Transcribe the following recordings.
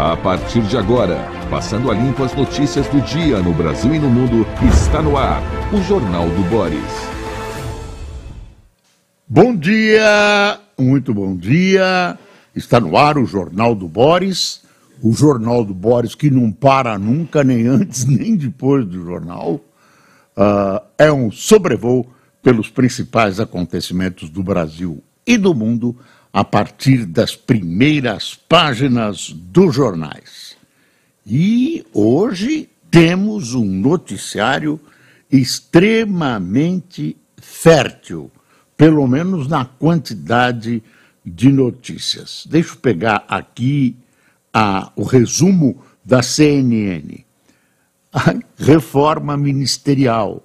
A partir de agora, passando a limpo as notícias do dia no Brasil e no mundo, está no ar o Jornal do Boris. Bom dia, muito bom dia. Está no ar o Jornal do Boris, o Jornal do Boris que não para nunca, nem antes nem depois do jornal. Uh, é um sobrevoo pelos principais acontecimentos do Brasil e do mundo a partir das primeiras páginas dos jornais. E hoje temos um noticiário extremamente fértil, pelo menos na quantidade de notícias. Deixa eu pegar aqui a, o resumo da CNN. A reforma ministerial.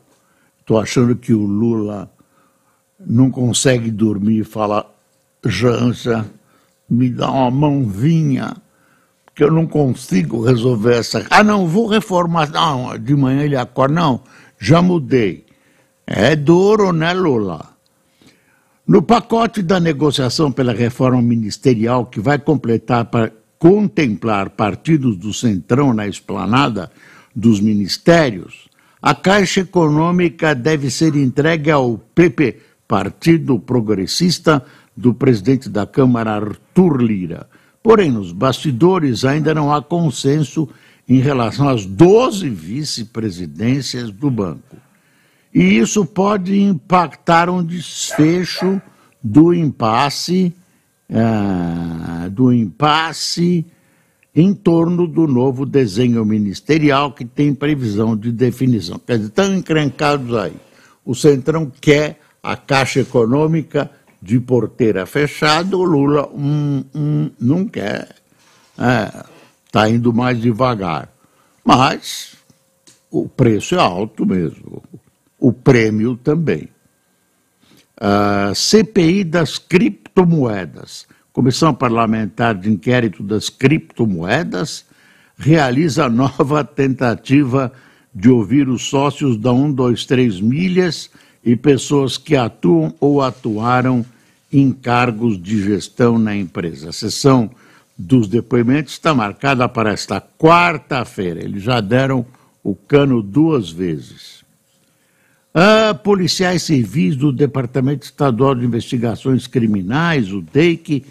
Estou achando que o Lula não consegue dormir e fala Janja, me dá uma mãozinha, que eu não consigo resolver essa. Ah, não, vou reformar. Não, de manhã ele acorda. Não, já mudei. É duro, né, Lula? No pacote da negociação pela reforma ministerial, que vai completar para contemplar partidos do Centrão na esplanada dos ministérios, a Caixa Econômica deve ser entregue ao PP, Partido Progressista, do presidente da Câmara, Arthur Lira. Porém, nos bastidores ainda não há consenso em relação às 12 vice-presidências do banco. E isso pode impactar um desfecho do impasse, uh, do impasse em torno do novo desenho ministerial que tem previsão de definição. Quer dizer, estão encrencados aí. O Centrão quer a Caixa Econômica de porteira fechada, o Lula hum, hum, não quer. Está é, indo mais devagar. Mas o preço é alto mesmo. O prêmio também. Uh, CPI das criptomoedas. Comissão Parlamentar de Inquérito das Criptomoedas realiza nova tentativa de ouvir os sócios da 123 Milhas e pessoas que atuam ou atuaram em cargos de gestão na empresa. A sessão dos depoimentos está marcada para esta quarta-feira. Eles já deram o cano duas vezes. Ah, policiais civis do Departamento Estadual de Investigações Criminais, o DEIC,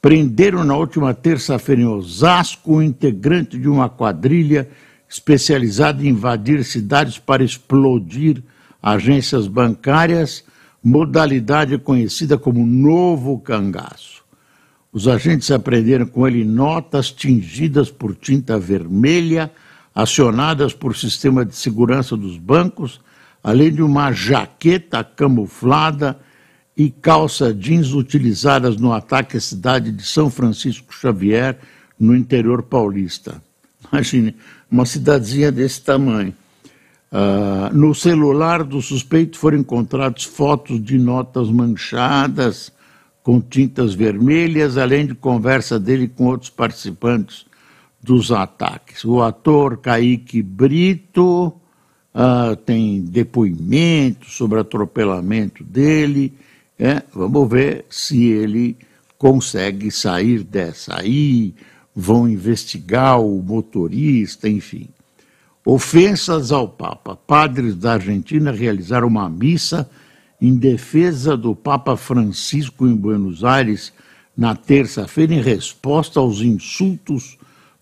prenderam na última terça-feira em Osasco um integrante de uma quadrilha especializada em invadir cidades para explodir agências bancárias modalidade conhecida como novo cangaço. Os agentes aprenderam com ele notas tingidas por tinta vermelha, acionadas por sistema de segurança dos bancos, além de uma jaqueta camuflada e calça jeans utilizadas no ataque à cidade de São Francisco Xavier, no interior paulista. Imagine, uma cidadezinha desse tamanho. Uh, no celular do suspeito foram encontrados fotos de notas manchadas com tintas vermelhas, além de conversa dele com outros participantes dos ataques. O ator Kaique Brito uh, tem depoimento sobre atropelamento dele. É, vamos ver se ele consegue sair dessa. Aí vão investigar o motorista, enfim. Ofensas ao Papa. Padres da Argentina realizaram uma missa em defesa do Papa Francisco em Buenos Aires na terça-feira, em resposta aos insultos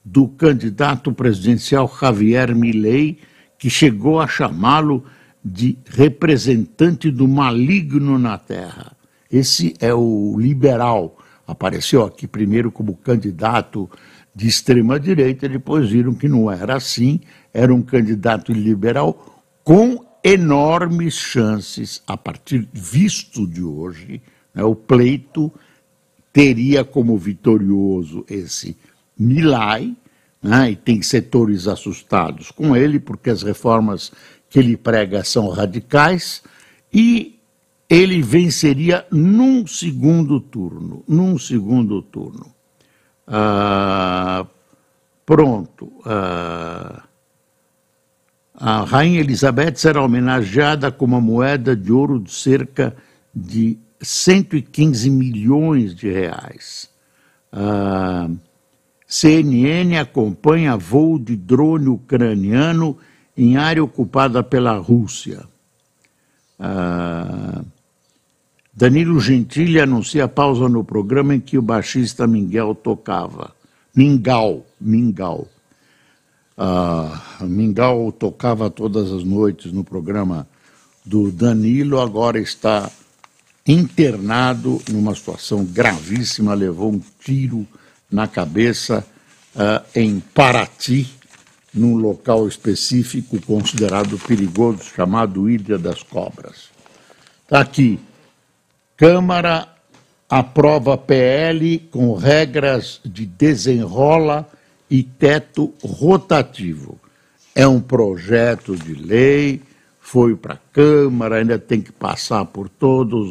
do candidato presidencial Javier Milei, que chegou a chamá-lo de representante do maligno na terra. Esse é o liberal. Apareceu aqui primeiro como candidato de extrema-direita, depois viram que não era assim, era um candidato liberal com enormes chances, a partir visto de hoje, né, o pleito teria como vitorioso esse Milai, né, e tem setores assustados com ele, porque as reformas que ele prega são radicais, e ele venceria num segundo turno, num segundo turno. Ah, pronto. Ah, a Rainha Elizabeth será homenageada com uma moeda de ouro de cerca de 115 milhões de reais. CNN acompanha voo de drone ucraniano em área ocupada pela Rússia. Danilo Gentili anuncia pausa no programa em que o baixista Miguel tocava. Mingau, Mingau. Ah, Mingau tocava todas as noites no programa do Danilo, agora está internado numa situação gravíssima, levou um tiro na cabeça uh, em Paraty, num local específico considerado perigoso, chamado Ilha das Cobras. Está aqui. Câmara aprova PL com regras de desenrola e teto rotativo. É um projeto de lei, foi para a Câmara, ainda tem que passar por todos.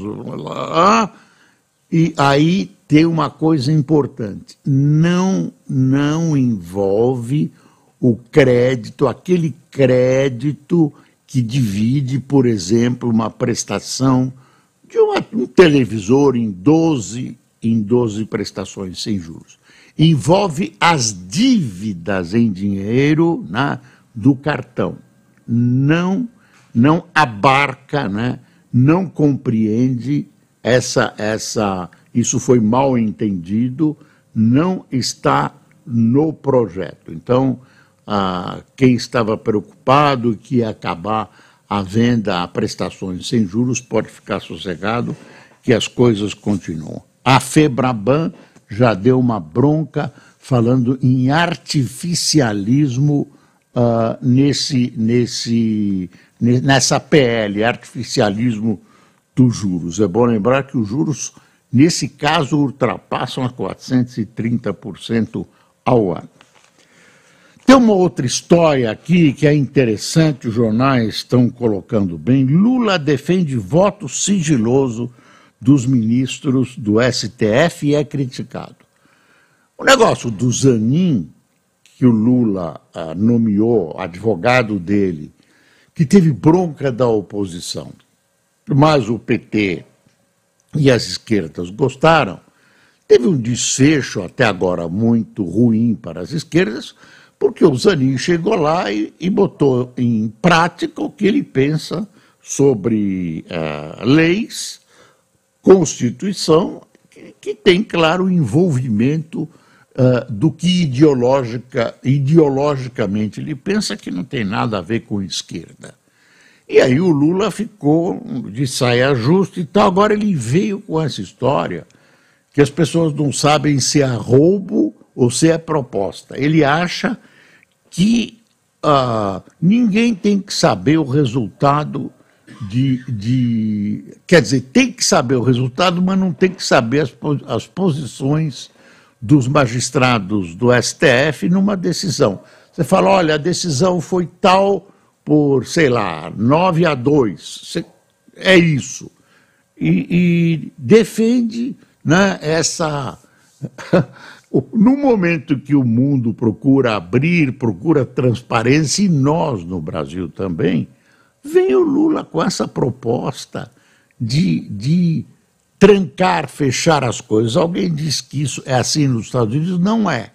E aí tem uma coisa importante: não, não envolve o crédito, aquele crédito que divide, por exemplo, uma prestação de uma, um televisor em 12, em 12 prestações sem juros. Envolve as dívidas em dinheiro né, do cartão. Não, não abarca, né, não compreende essa, essa, isso foi mal entendido, não está no projeto. Então, ah, quem estava preocupado que ia acabar a venda a prestações sem juros pode ficar sossegado que as coisas continuam. A Febraban já deu uma bronca falando em artificialismo uh, nesse, nesse, nessa PL, artificialismo dos juros. É bom lembrar que os juros, nesse caso, ultrapassam a 430% ao ano. Tem uma outra história aqui que é interessante, os jornais estão colocando bem. Lula defende voto sigiloso dos ministros do STF e é criticado. O negócio do Zanin, que o Lula ah, nomeou advogado dele, que teve bronca da oposição, mas o PT e as esquerdas gostaram, teve um desfecho até agora muito ruim para as esquerdas, porque o Zanin chegou lá e, e botou em prática o que ele pensa sobre uh, leis, Constituição, que, tem, claro, envolvimento uh, do que ideológica, ideologicamente ele pensa que não tem nada a ver com esquerda. E aí o Lula ficou de saia justa e tal. Agora ele veio com essa história que as pessoas não sabem se é roubo ou se é proposta. Ele acha que uh, ninguém tem que saber o resultado de, de, Quer dizer, tem que saber o resultado, mas não tem que saber as, as posições dos magistrados do STF numa decisão. Você fala, olha, a decisão foi tal por, sei lá, 9 a 2. É isso. E, e defende né, essa. no momento que o mundo procura abrir, procura transparência, e nós no Brasil também, vem o Lula com essa proposta de, de trancar, fechar as coisas. Alguém diz que isso é assim nos Estados Unidos? Não é.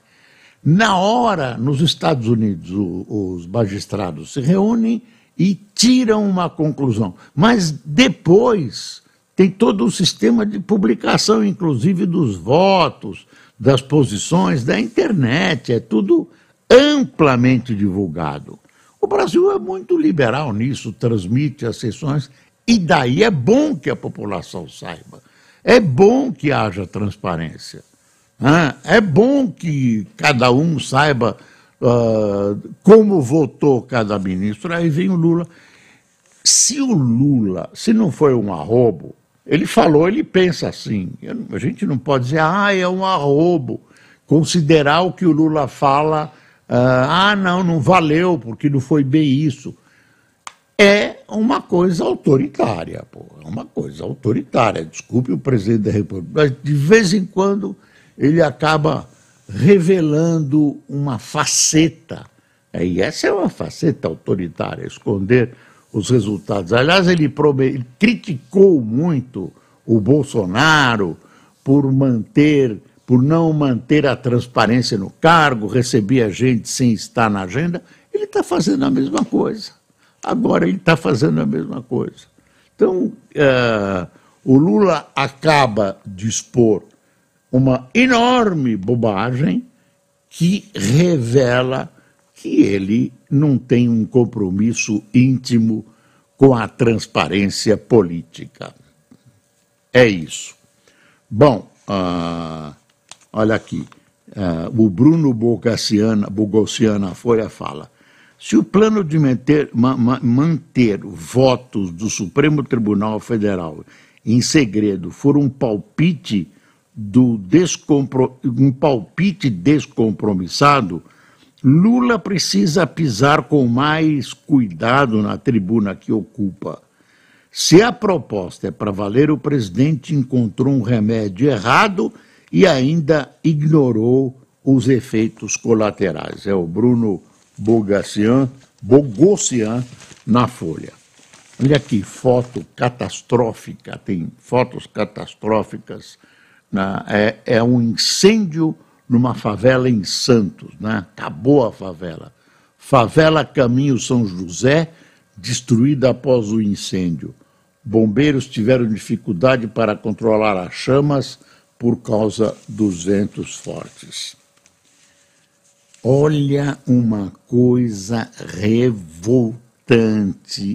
Na hora, nos Estados Unidos, o, os magistrados se reúnem e tiram uma conclusão. Mas depois tem todo o sistema de publicação, inclusive dos votos, das posições, da internet, é tudo amplamente divulgado. O Brasil é muito liberal nisso, transmite as sessões, e daí é bom que a população saiba. É bom que haja transparência. É bom que cada um saiba uh, como votou cada ministro. Aí vem o Lula. Se o Lula, se não foi um arrobo, ele falou, ele pensa assim. A gente não pode dizer, ah, é um arrobo. Considerar o que o Lula fala, ah, não, não valeu, porque não foi bem isso. É uma coisa autoritária, pô. É uma coisa autoritária. Desculpe o presidente da República, mas de vez em quando ele acaba revelando uma faceta. E essa é uma faceta autoritária, esconder os resultados. Aliás, ele, ele criticou muito o Bolsonaro por manter, por não manter a transparência no cargo, recebia gente sem estar na agenda, ele está fazendo a mesma coisa. Agora ele está fazendo a mesma coisa. Então, uh, o Lula acaba de expor uma enorme bobagem que revela que ele não tem um compromisso íntimo com a transparência política. É isso. Bom, uh, olha aqui, uh, o Bruno Bogaciana, Bogossiana Folha fala, se o plano de manter, ma, manter votos do Supremo Tribunal Federal em segredo for um palpite do descompro, um palpite descompromissado, Lula precisa pisar com mais cuidado na tribuna que ocupa. Se a proposta é para valer, o presidente encontrou um remédio errado e ainda ignorou os efeitos colaterais. É o Bruno Bogossian na Folha. Olha aqui, foto catastrófica, tem fotos catastróficas. Né? É, é um incêndio numa favela em Santos, né? acabou a favela. Favela Caminho São José, destruída após o incêndio. Bombeiros tiveram dificuldade para controlar as chamas por causa dos ventos fortes. Olha uma coisa revoltante,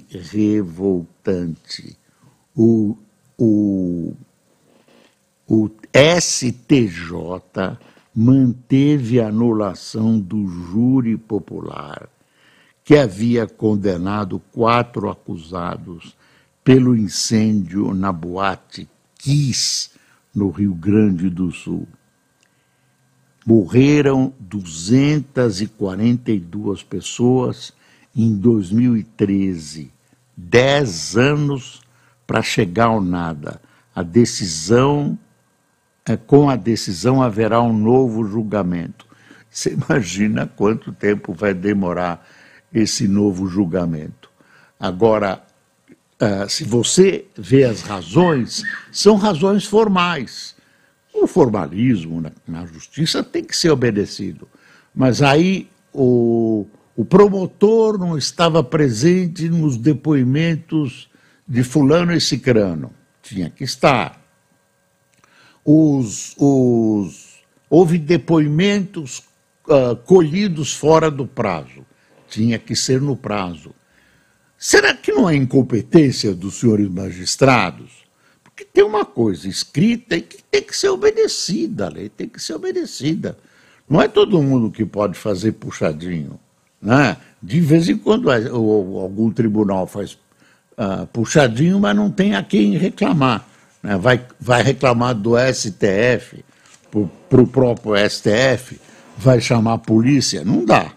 revoltante. O, o, o STJ manteve a anulação do júri popular, que havia condenado quatro acusados pelo incêndio na boate Kiss, no Rio Grande do Sul morreram 242 pessoas em 2013. Dez anos para chegar ao nada. A decisão, é, com a decisão haverá um novo julgamento. Você imagina quanto tempo vai demorar esse novo julgamento. Agora, uh, se você vê as razões, são razões formais o formalismo na, na justiça tem que ser obedecido. Mas aí o, o promotor não estava presente nos depoimentos de fulano e cicrano. Tinha que estar. Os, os, houve depoimentos uh, colhidos fora do prazo. Tinha que ser no prazo. Será que não é incompetência dos senhores magistrados? que tem uma coisa escrita e que tem que ser obedecida, a lei tem que ser obedecida. Não é todo mundo que pode fazer puxadinho. Né? De vez em quando ou, algum tribunal faz uh, puxadinho, mas não tem a quem reclamar. Né? Vai, vai reclamar do STF para o próprio STF, vai chamar a polícia, não dá.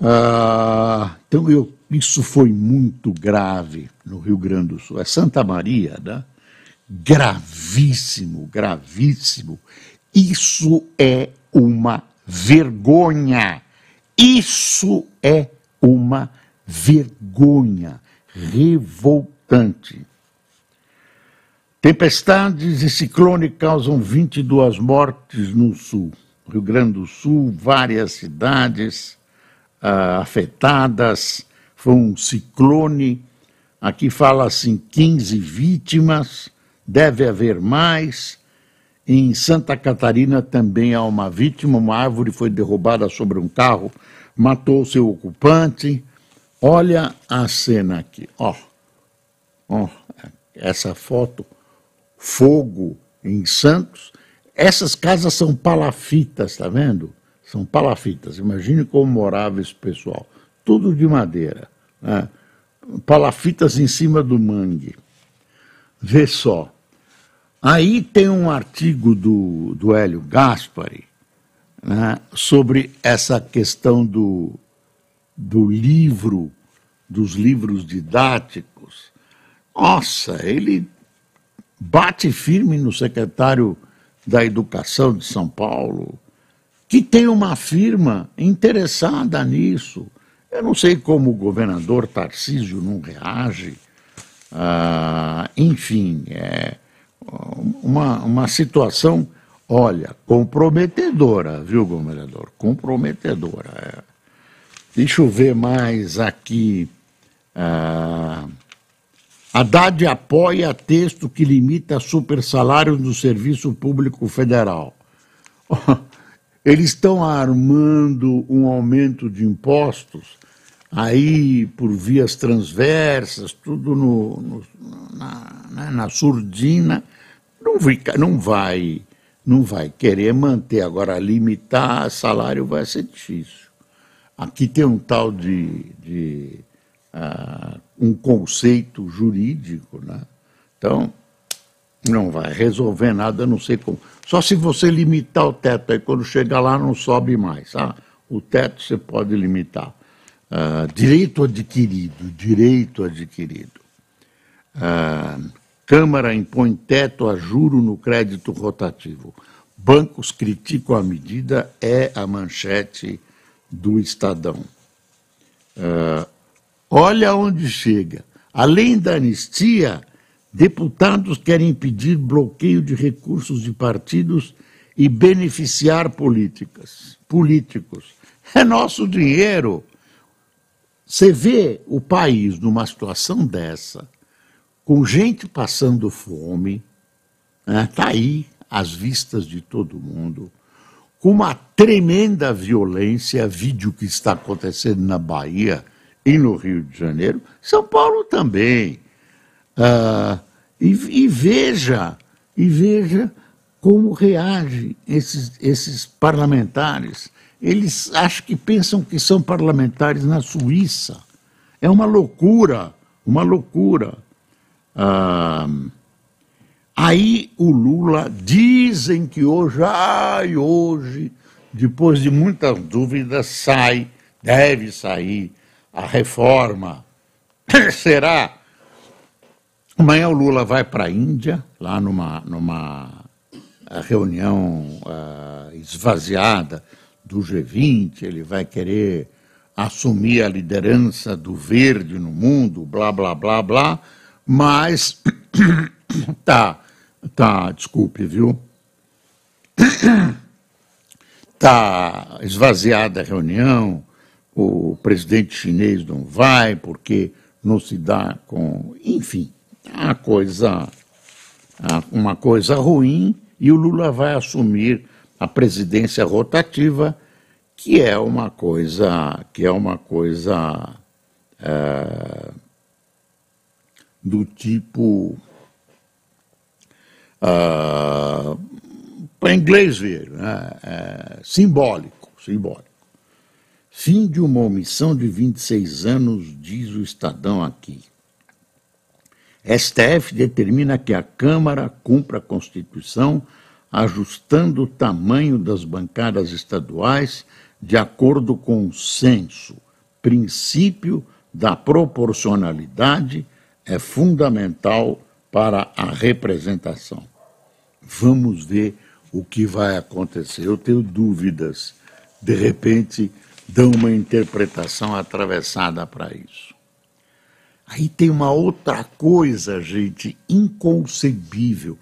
Uh, então eu isso foi muito grave no Rio Grande do Sul. É Santa Maria, né? Gravíssimo, gravíssimo. Isso é uma vergonha. Isso é uma vergonha revoltante. Tempestades e ciclone causam 22 mortes no sul. Rio Grande do Sul, várias cidades uh, afetadas foi um ciclone. Aqui fala assim: 15 vítimas, deve haver mais. Em Santa Catarina também há uma vítima, uma árvore foi derrubada sobre um carro, matou seu ocupante. Olha a cena aqui, ó. ó essa foto, fogo em Santos. Essas casas são palafitas, tá vendo? São palafitas. Imagine como morava esse pessoal tudo de madeira. Né? Palafitas em cima do mangue. Vê só. Aí tem um artigo do, do Hélio Gaspari né, sobre essa questão do, do livro, dos livros didáticos. Nossa, ele bate firme no secretário da Educação de São Paulo, que tem uma firma interessada nisso. Eu não sei como o governador Tarcísio não reage. Ah, enfim, é uma, uma situação Olha, comprometedora, viu, governador? Comprometedora. É. Deixa eu ver mais aqui. Ah, Haddad apoia texto que limita super salários no Serviço Público Federal. Eles estão armando um aumento de impostos aí por vias transversas, tudo no, no na, na, na, surdina. Não vai, não vai não vai querer manter. Agora, limitar salário vai ser difícil. Aqui tem um tal de, de uh, um conceito jurídico, né? Então, não vai resolver nada, não sei como. Só se você limitar o teto, aí quando chegar lá não sobe mais. Ah, o teto você pode limitar. Uh, direito adquirido, direito adquirido. Uh, Câmara impõe teto a juro no crédito rotativo. Bancos criticam a medida, é a manchete do Estadão. Uh, olha onde chega. Além da anistia, deputados querem impedir bloqueio de recursos de partidos e beneficiar políticas, políticos. É nosso dinheiro. Você vê o país numa situação dessa, com gente passando fome, está né, tá aí às vistas de todo mundo, com uma tremenda violência, vídeo que está acontecendo na Bahia e no Rio de Janeiro, São Paulo também. Uh, e, e, veja, e veja como reagem esses, esses parlamentares. Eles acham que pensam que são parlamentares na Suíça. É uma loucura, uma loucura. Ah, aí o Lula dizem que hoje, ai, hoje, depois de muitas dúvidas, sai, deve sair a reforma. Será? Amanhã o Lula vai para a Índia, lá numa, numa reunião uh, esvaziada do G20, ele vai querer assumir a liderança do verde no mundo, blá, blá, blá, blá. Mas tá, tá, desculpe, viu? Tá esvaziada a reunião, o presidente chinês não vai porque não se dá com, enfim, uma coisa, uma coisa ruim e o Lula vai assumir a presidência rotativa, que é uma coisa, que é uma coisa é, do tipo. Uh, para inglês ver, né? é, simbólico, simbólico. Fim de uma omissão de 26 anos, diz o Estadão aqui. STF determina que a Câmara cumpra a Constituição, ajustando o tamanho das bancadas estaduais de acordo com o censo, princípio da proporcionalidade é fundamental para a representação. Vamos ver o que vai acontecer. Eu tenho dúvidas. De repente, dão uma interpretação atravessada para isso. Aí tem uma outra coisa, gente, inconcebível.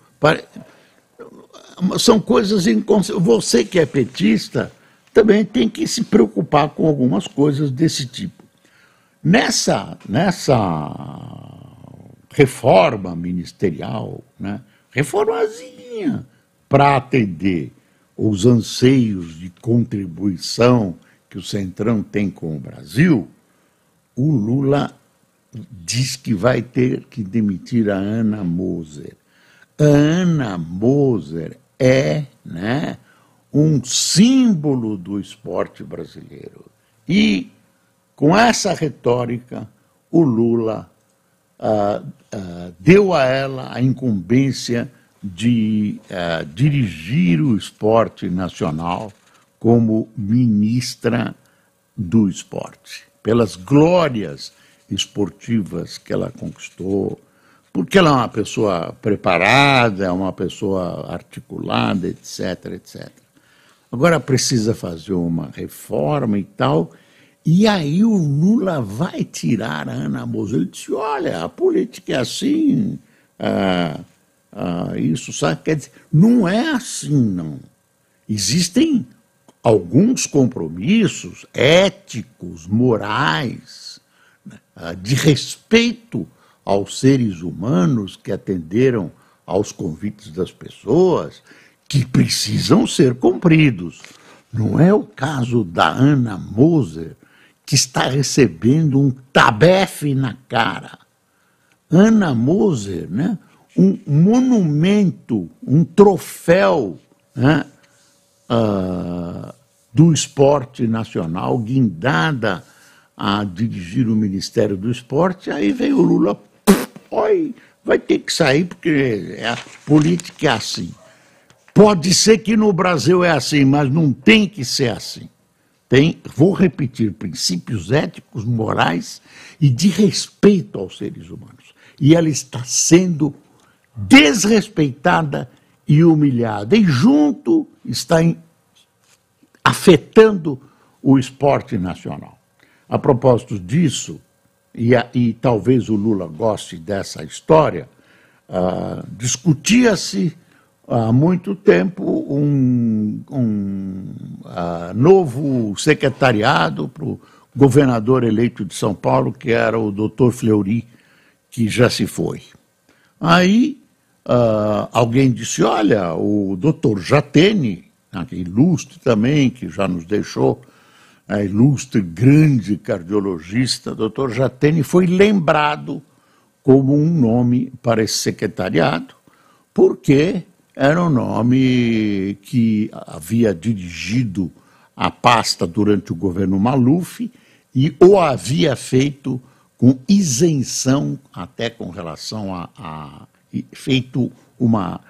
São coisas inconcebíveis. Você que é petista também tem que se preocupar com algumas coisas desse tipo. Nessa, nessa reforma ministerial, né? reformazinha, para atender os anseios de contribuição que o Centrão tem com o Brasil, o Lula diz que vai ter que demitir a Ana Moser. A Ana Moser é né, um símbolo do esporte brasileiro. E, com essa retórica, o Lula uh, uh, deu a ela a incumbência de uh, dirigir o esporte nacional como ministra do esporte, pelas glórias esportivas que ela conquistou, porque ela é uma pessoa preparada, é uma pessoa articulada, etc, etc. Agora precisa fazer uma reforma e tal, e aí o Lula vai tirar a Ana Moser. Ele disse: olha, a política é assim, ah, uh, isso, sabe? Quer dizer, não é assim, não. Existem alguns compromissos éticos, morais, de respeito aos seres humanos que atenderam aos convites das pessoas, que precisam ser cumpridos. Não é o caso da Ana Moser, que está recebendo um tabefe na cara. Ana Moser, né? um monumento, um troféu né? Uh, do esporte nacional, guindada a dirigir o Ministério do Esporte, aí veio o Lula, oi, vai ter que sair porque a política é assim. Pode ser que no Brasil é assim, mas não tem que ser assim. Tem, vou repetir, princípios éticos, morais e de respeito aos seres humanos. E ela está sendo desrespeitada e humilhada. E junto está em, afetando o esporte nacional. A propósito disso, e, e talvez o Lula goste dessa história, uh, discutia-se há muito tempo um, um uh, novo secretariado para o governador eleito de São Paulo, que era o doutor Fleury, que já se foi. Aí uh, alguém disse: olha, o doutor Jatene, né, ilustre também, que já nos deixou, a ilustre, grande cardiologista, doutor Jatene, foi lembrado como um nome para esse secretariado, porque era um nome que havia dirigido a pasta durante o governo Maluf e o havia feito com isenção, até com relação a, a feito uma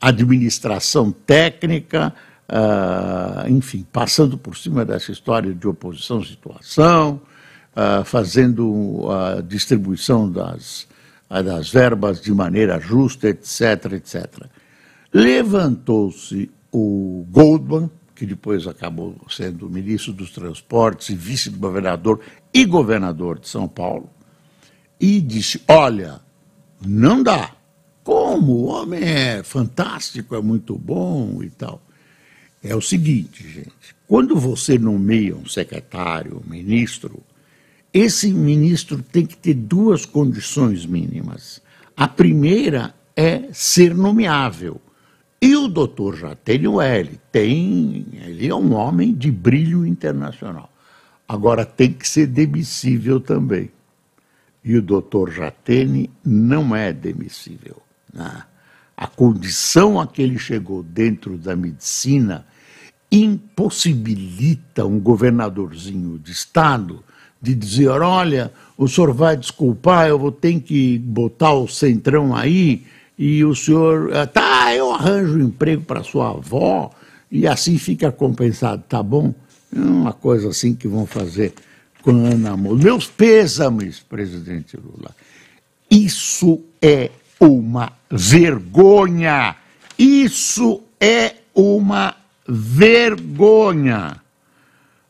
administração técnica, uh, enfim, passando por cima dessa história de oposição-situação, uh, fazendo a distribuição das, das verbas de maneira justa, etc., etc. Levantou-se o Goldman, que depois acabou sendo ministro dos Transportes e vice-governador e governador de São Paulo, e disse: Olha, não dá. Como? O homem é fantástico, é muito bom e tal. É o seguinte, gente: quando você nomeia um secretário, um ministro, esse ministro tem que ter duas condições mínimas. A primeira é ser nomeável. E o doutor Jatênio ele tem, ele é um homem de brilho internacional. Agora tem que ser demissível também. E o doutor Jatene não é demissível. Né? A condição a que ele chegou dentro da medicina impossibilita um governadorzinho de estado de dizer, olha, o senhor vai desculpar, eu vou ter que botar o centrão aí e o senhor, ah, tá, eu arranjo um emprego para sua avó e assim fica compensado, tá bom? É uma coisa assim que vão fazer com Ana Moura. Meus pêsames, presidente Lula. Isso é uma vergonha. Isso é uma vergonha.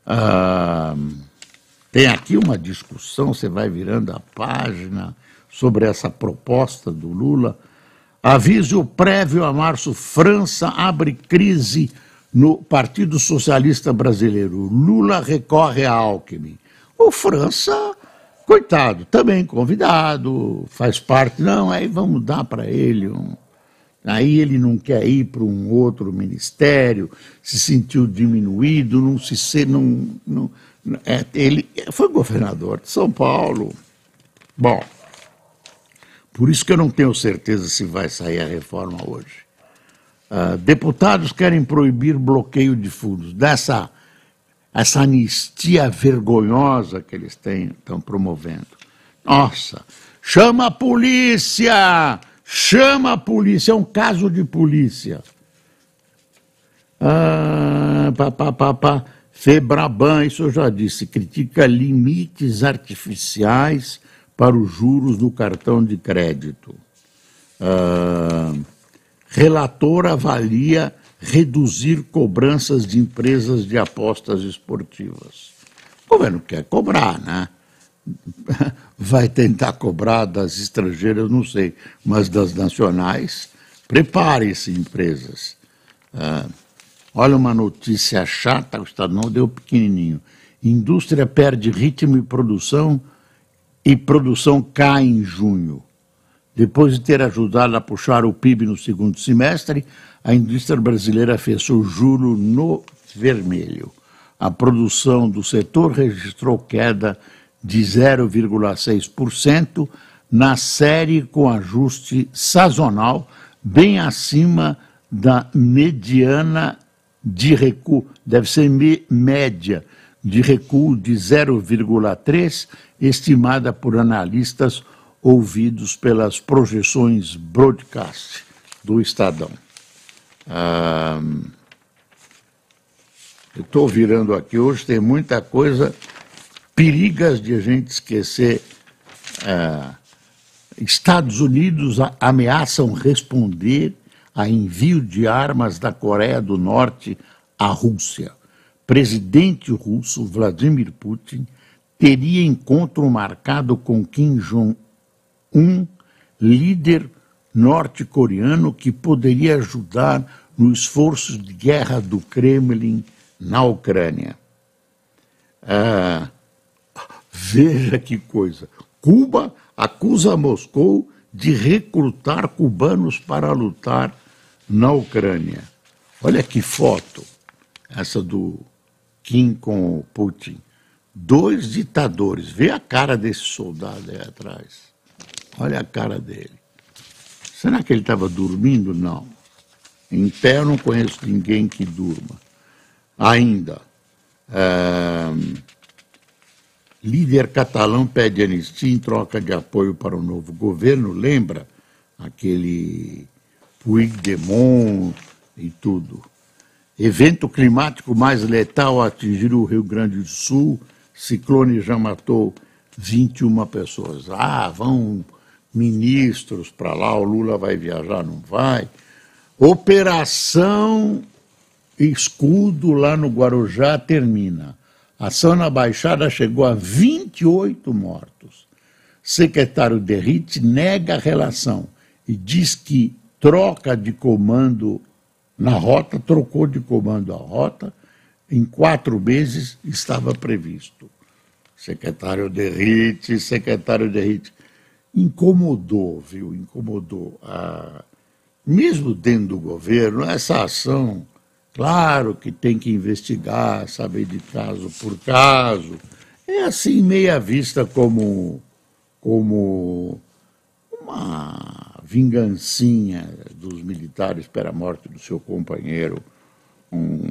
Ah, tem aqui uma discussão, você vai virando a página sobre essa proposta do Lula. Avise o prévio a março: França abre crise no Partido Socialista Brasileiro. Lula recorre a Alckmin. O França Coitado, também convidado, faz parte, não, aí vamos dar para ele um. Aí ele não quer ir para um outro ministério, se sentiu diminuído, não se não, não é, ele foi governador de São Paulo. Bom, por isso que eu não tenho certeza se vai sair a reforma hoje. Uh, deputados querem proibir bloqueio de fundos. Dessa essa anistia vergonhosa que eles têm, estão promovendo. Nossa, chama a polícia! Chama a polícia, é um caso de polícia. Ah, pá, pá, pá, pá. Febraban, isso eu já disse, critica limites artificiais para os juros do cartão de crédito. Ah, relator avalia reduzir cobranças de empresas de apostas esportivas. O governo quer cobrar, né? Vai tentar cobrar das estrangeiras, não sei, mas das nacionais, Prepare-se, empresas. Ah, olha uma notícia chata, o Estado não deu pequenininho. Indústria perde ritmo e produção e produção cai em junho. Depois de ter ajudado a puxar o PIB no segundo semestre, a indústria brasileira fechou julho no vermelho. A produção do setor registrou queda de 0,6% na série com ajuste sazonal, bem acima da mediana de recuo, deve ser média de recuo de 0,3, estimada por analistas ouvidos pelas projeções broadcast do Estadão. Ah, eu estou virando aqui hoje, tem muita coisa, perigas de a gente esquecer. Ah, Estados Unidos ameaçam responder a envio de armas da Coreia do Norte à Rússia. Presidente russo Vladimir Putin teria encontro marcado com Kim Jong-un, líder norte-coreano que poderia ajudar no esforço de guerra do Kremlin na Ucrânia. Ah, veja que coisa. Cuba acusa Moscou de recrutar cubanos para lutar na Ucrânia. Olha que foto, essa do Kim com o Putin. Dois ditadores. Vê a cara desse soldado aí atrás. Olha a cara dele. Será que ele estava dormindo? Não. Em pé eu não conheço ninguém que durma. Ainda. É... Líder catalão pede anistia em troca de apoio para o novo governo. Lembra aquele Puigdemont e tudo. Evento climático mais letal atingir o Rio Grande do Sul. Ciclone já matou 21 pessoas. Ah, vão ministros para lá, o Lula vai viajar, não vai. Operação Escudo lá no Guarujá termina. A ação na Baixada chegou a 28 mortos. Secretário Derrite nega a relação e diz que troca de comando na rota, trocou de comando a rota, em quatro meses estava previsto. Secretário Derrite, secretário Derrite. Incomodou, viu? Incomodou. Ah, mesmo dentro do governo, essa ação Claro que tem que investigar, saber de caso por caso. É assim, meia vista como, como uma vingancinha dos militares pela morte do seu companheiro, um,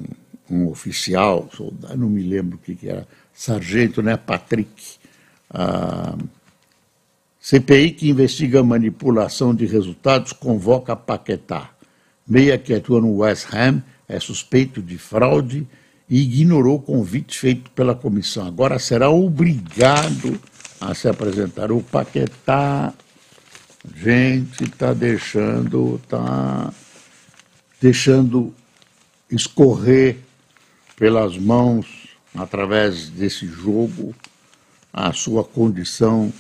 um oficial, soldado, não me lembro o que, que era, sargento, né, Patrick. Ah, CPI que investiga manipulação de resultados convoca Paquetá. Meia que atua no West Ham é suspeito de fraude e ignorou o convite feito pela comissão. Agora será obrigado a se apresentar. O Paquetá, gente, está deixando, está deixando escorrer pelas mãos, através desse jogo, a sua condição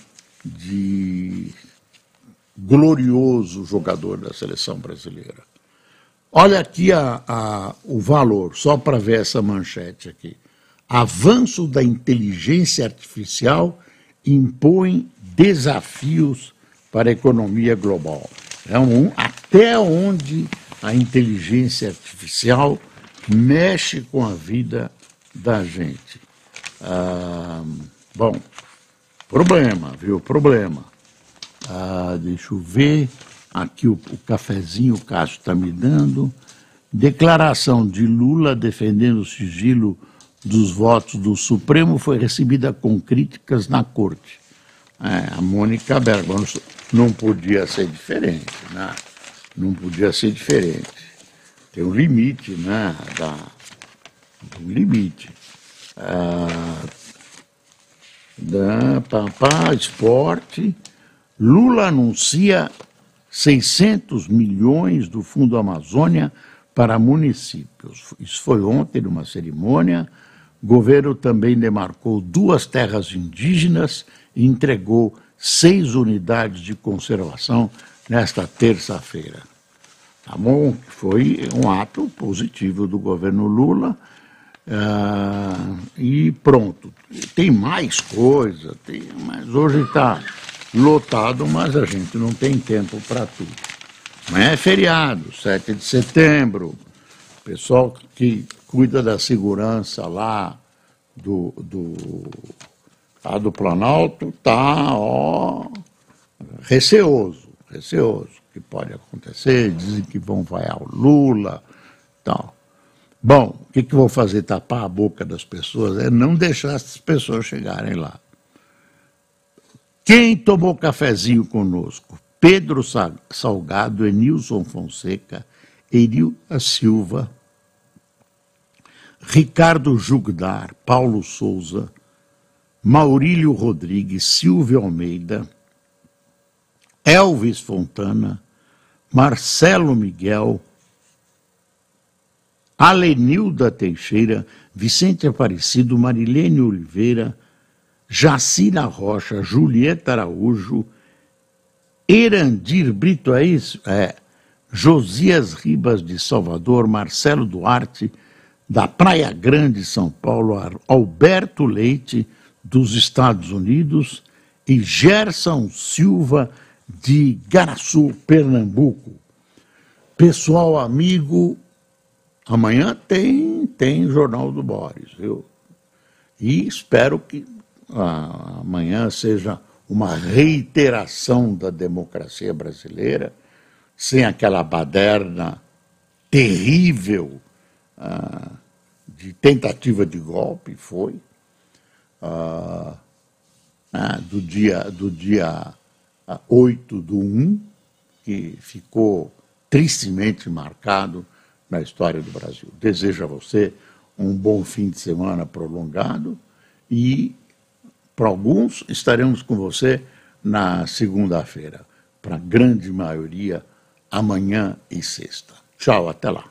de glorioso jogador da seleção brasileira. Olha aqui a, a, o valor, só para ver essa manchete aqui. Avanço da inteligência artificial impõe desafios para a economia global. É um, até onde a inteligência artificial mexe com a vida da gente. Ah, bom, problema, viu? Problema. Ah, deixa eu ver. Aqui o, o cafezinho o Cássio está me dando. Declaração de Lula defendendo o sigilo dos votos do Supremo foi recebida com críticas na corte. É, a Mônica Bergman não podia ser diferente, né? Não podia ser diferente. Tem um limite, né? Da, um limite. Ah, da, papá, esporte. Lula anuncia 600 milhões do Fundo Amazônia para municípios. Isso foi ontem numa cerimônia. O governo também demarcou duas terras indígenas e entregou seis unidades de conservação nesta terça-feira. Tá bom? Foi um ato positivo do governo Lula. Uh, e pronto. Tem mais coisa, tem, mas hoje está lotado, mas a gente não tem tempo para tudo. Amanhã é feriado, 7 de setembro. O pessoal que cuida da segurança lá do, do, lá do Planalto está receoso, receoso que pode acontecer, dizem que vão vaiar o Lula, tal. Bom, o que, que vou fazer? Tapar a boca das pessoas? É não deixar essas pessoas chegarem lá. Quem tomou cafezinho conosco? Pedro Salgado, Enilson Fonseca, Eril Silva, Ricardo Jugdar, Paulo Souza, Maurílio Rodrigues, Silvio Almeida, Elvis Fontana, Marcelo Miguel, Alenilda Teixeira, Vicente Aparecido, Marilene Oliveira, Jacira Rocha, Julieta Araújo, Erandir Brito, é isso? É. Josias Ribas de Salvador, Marcelo Duarte, da Praia Grande, São Paulo, Alberto Leite, dos Estados Unidos, e Gerson Silva de Garaçu, Pernambuco. Pessoal amigo, amanhã tem, tem Jornal do Boris, viu? E espero que amanhã seja uma reiteração da democracia brasileira, sem aquela baderna terrível ah, de tentativa de golpe, foi, ah, ah do dia, do dia 8 do 1, que ficou tristemente marcado na história do Brasil. Desejo a você um bom fim de semana prolongado e, para alguns, estaremos com você na segunda-feira. Para a grande maioria, amanhã e sexta. Tchau, até lá.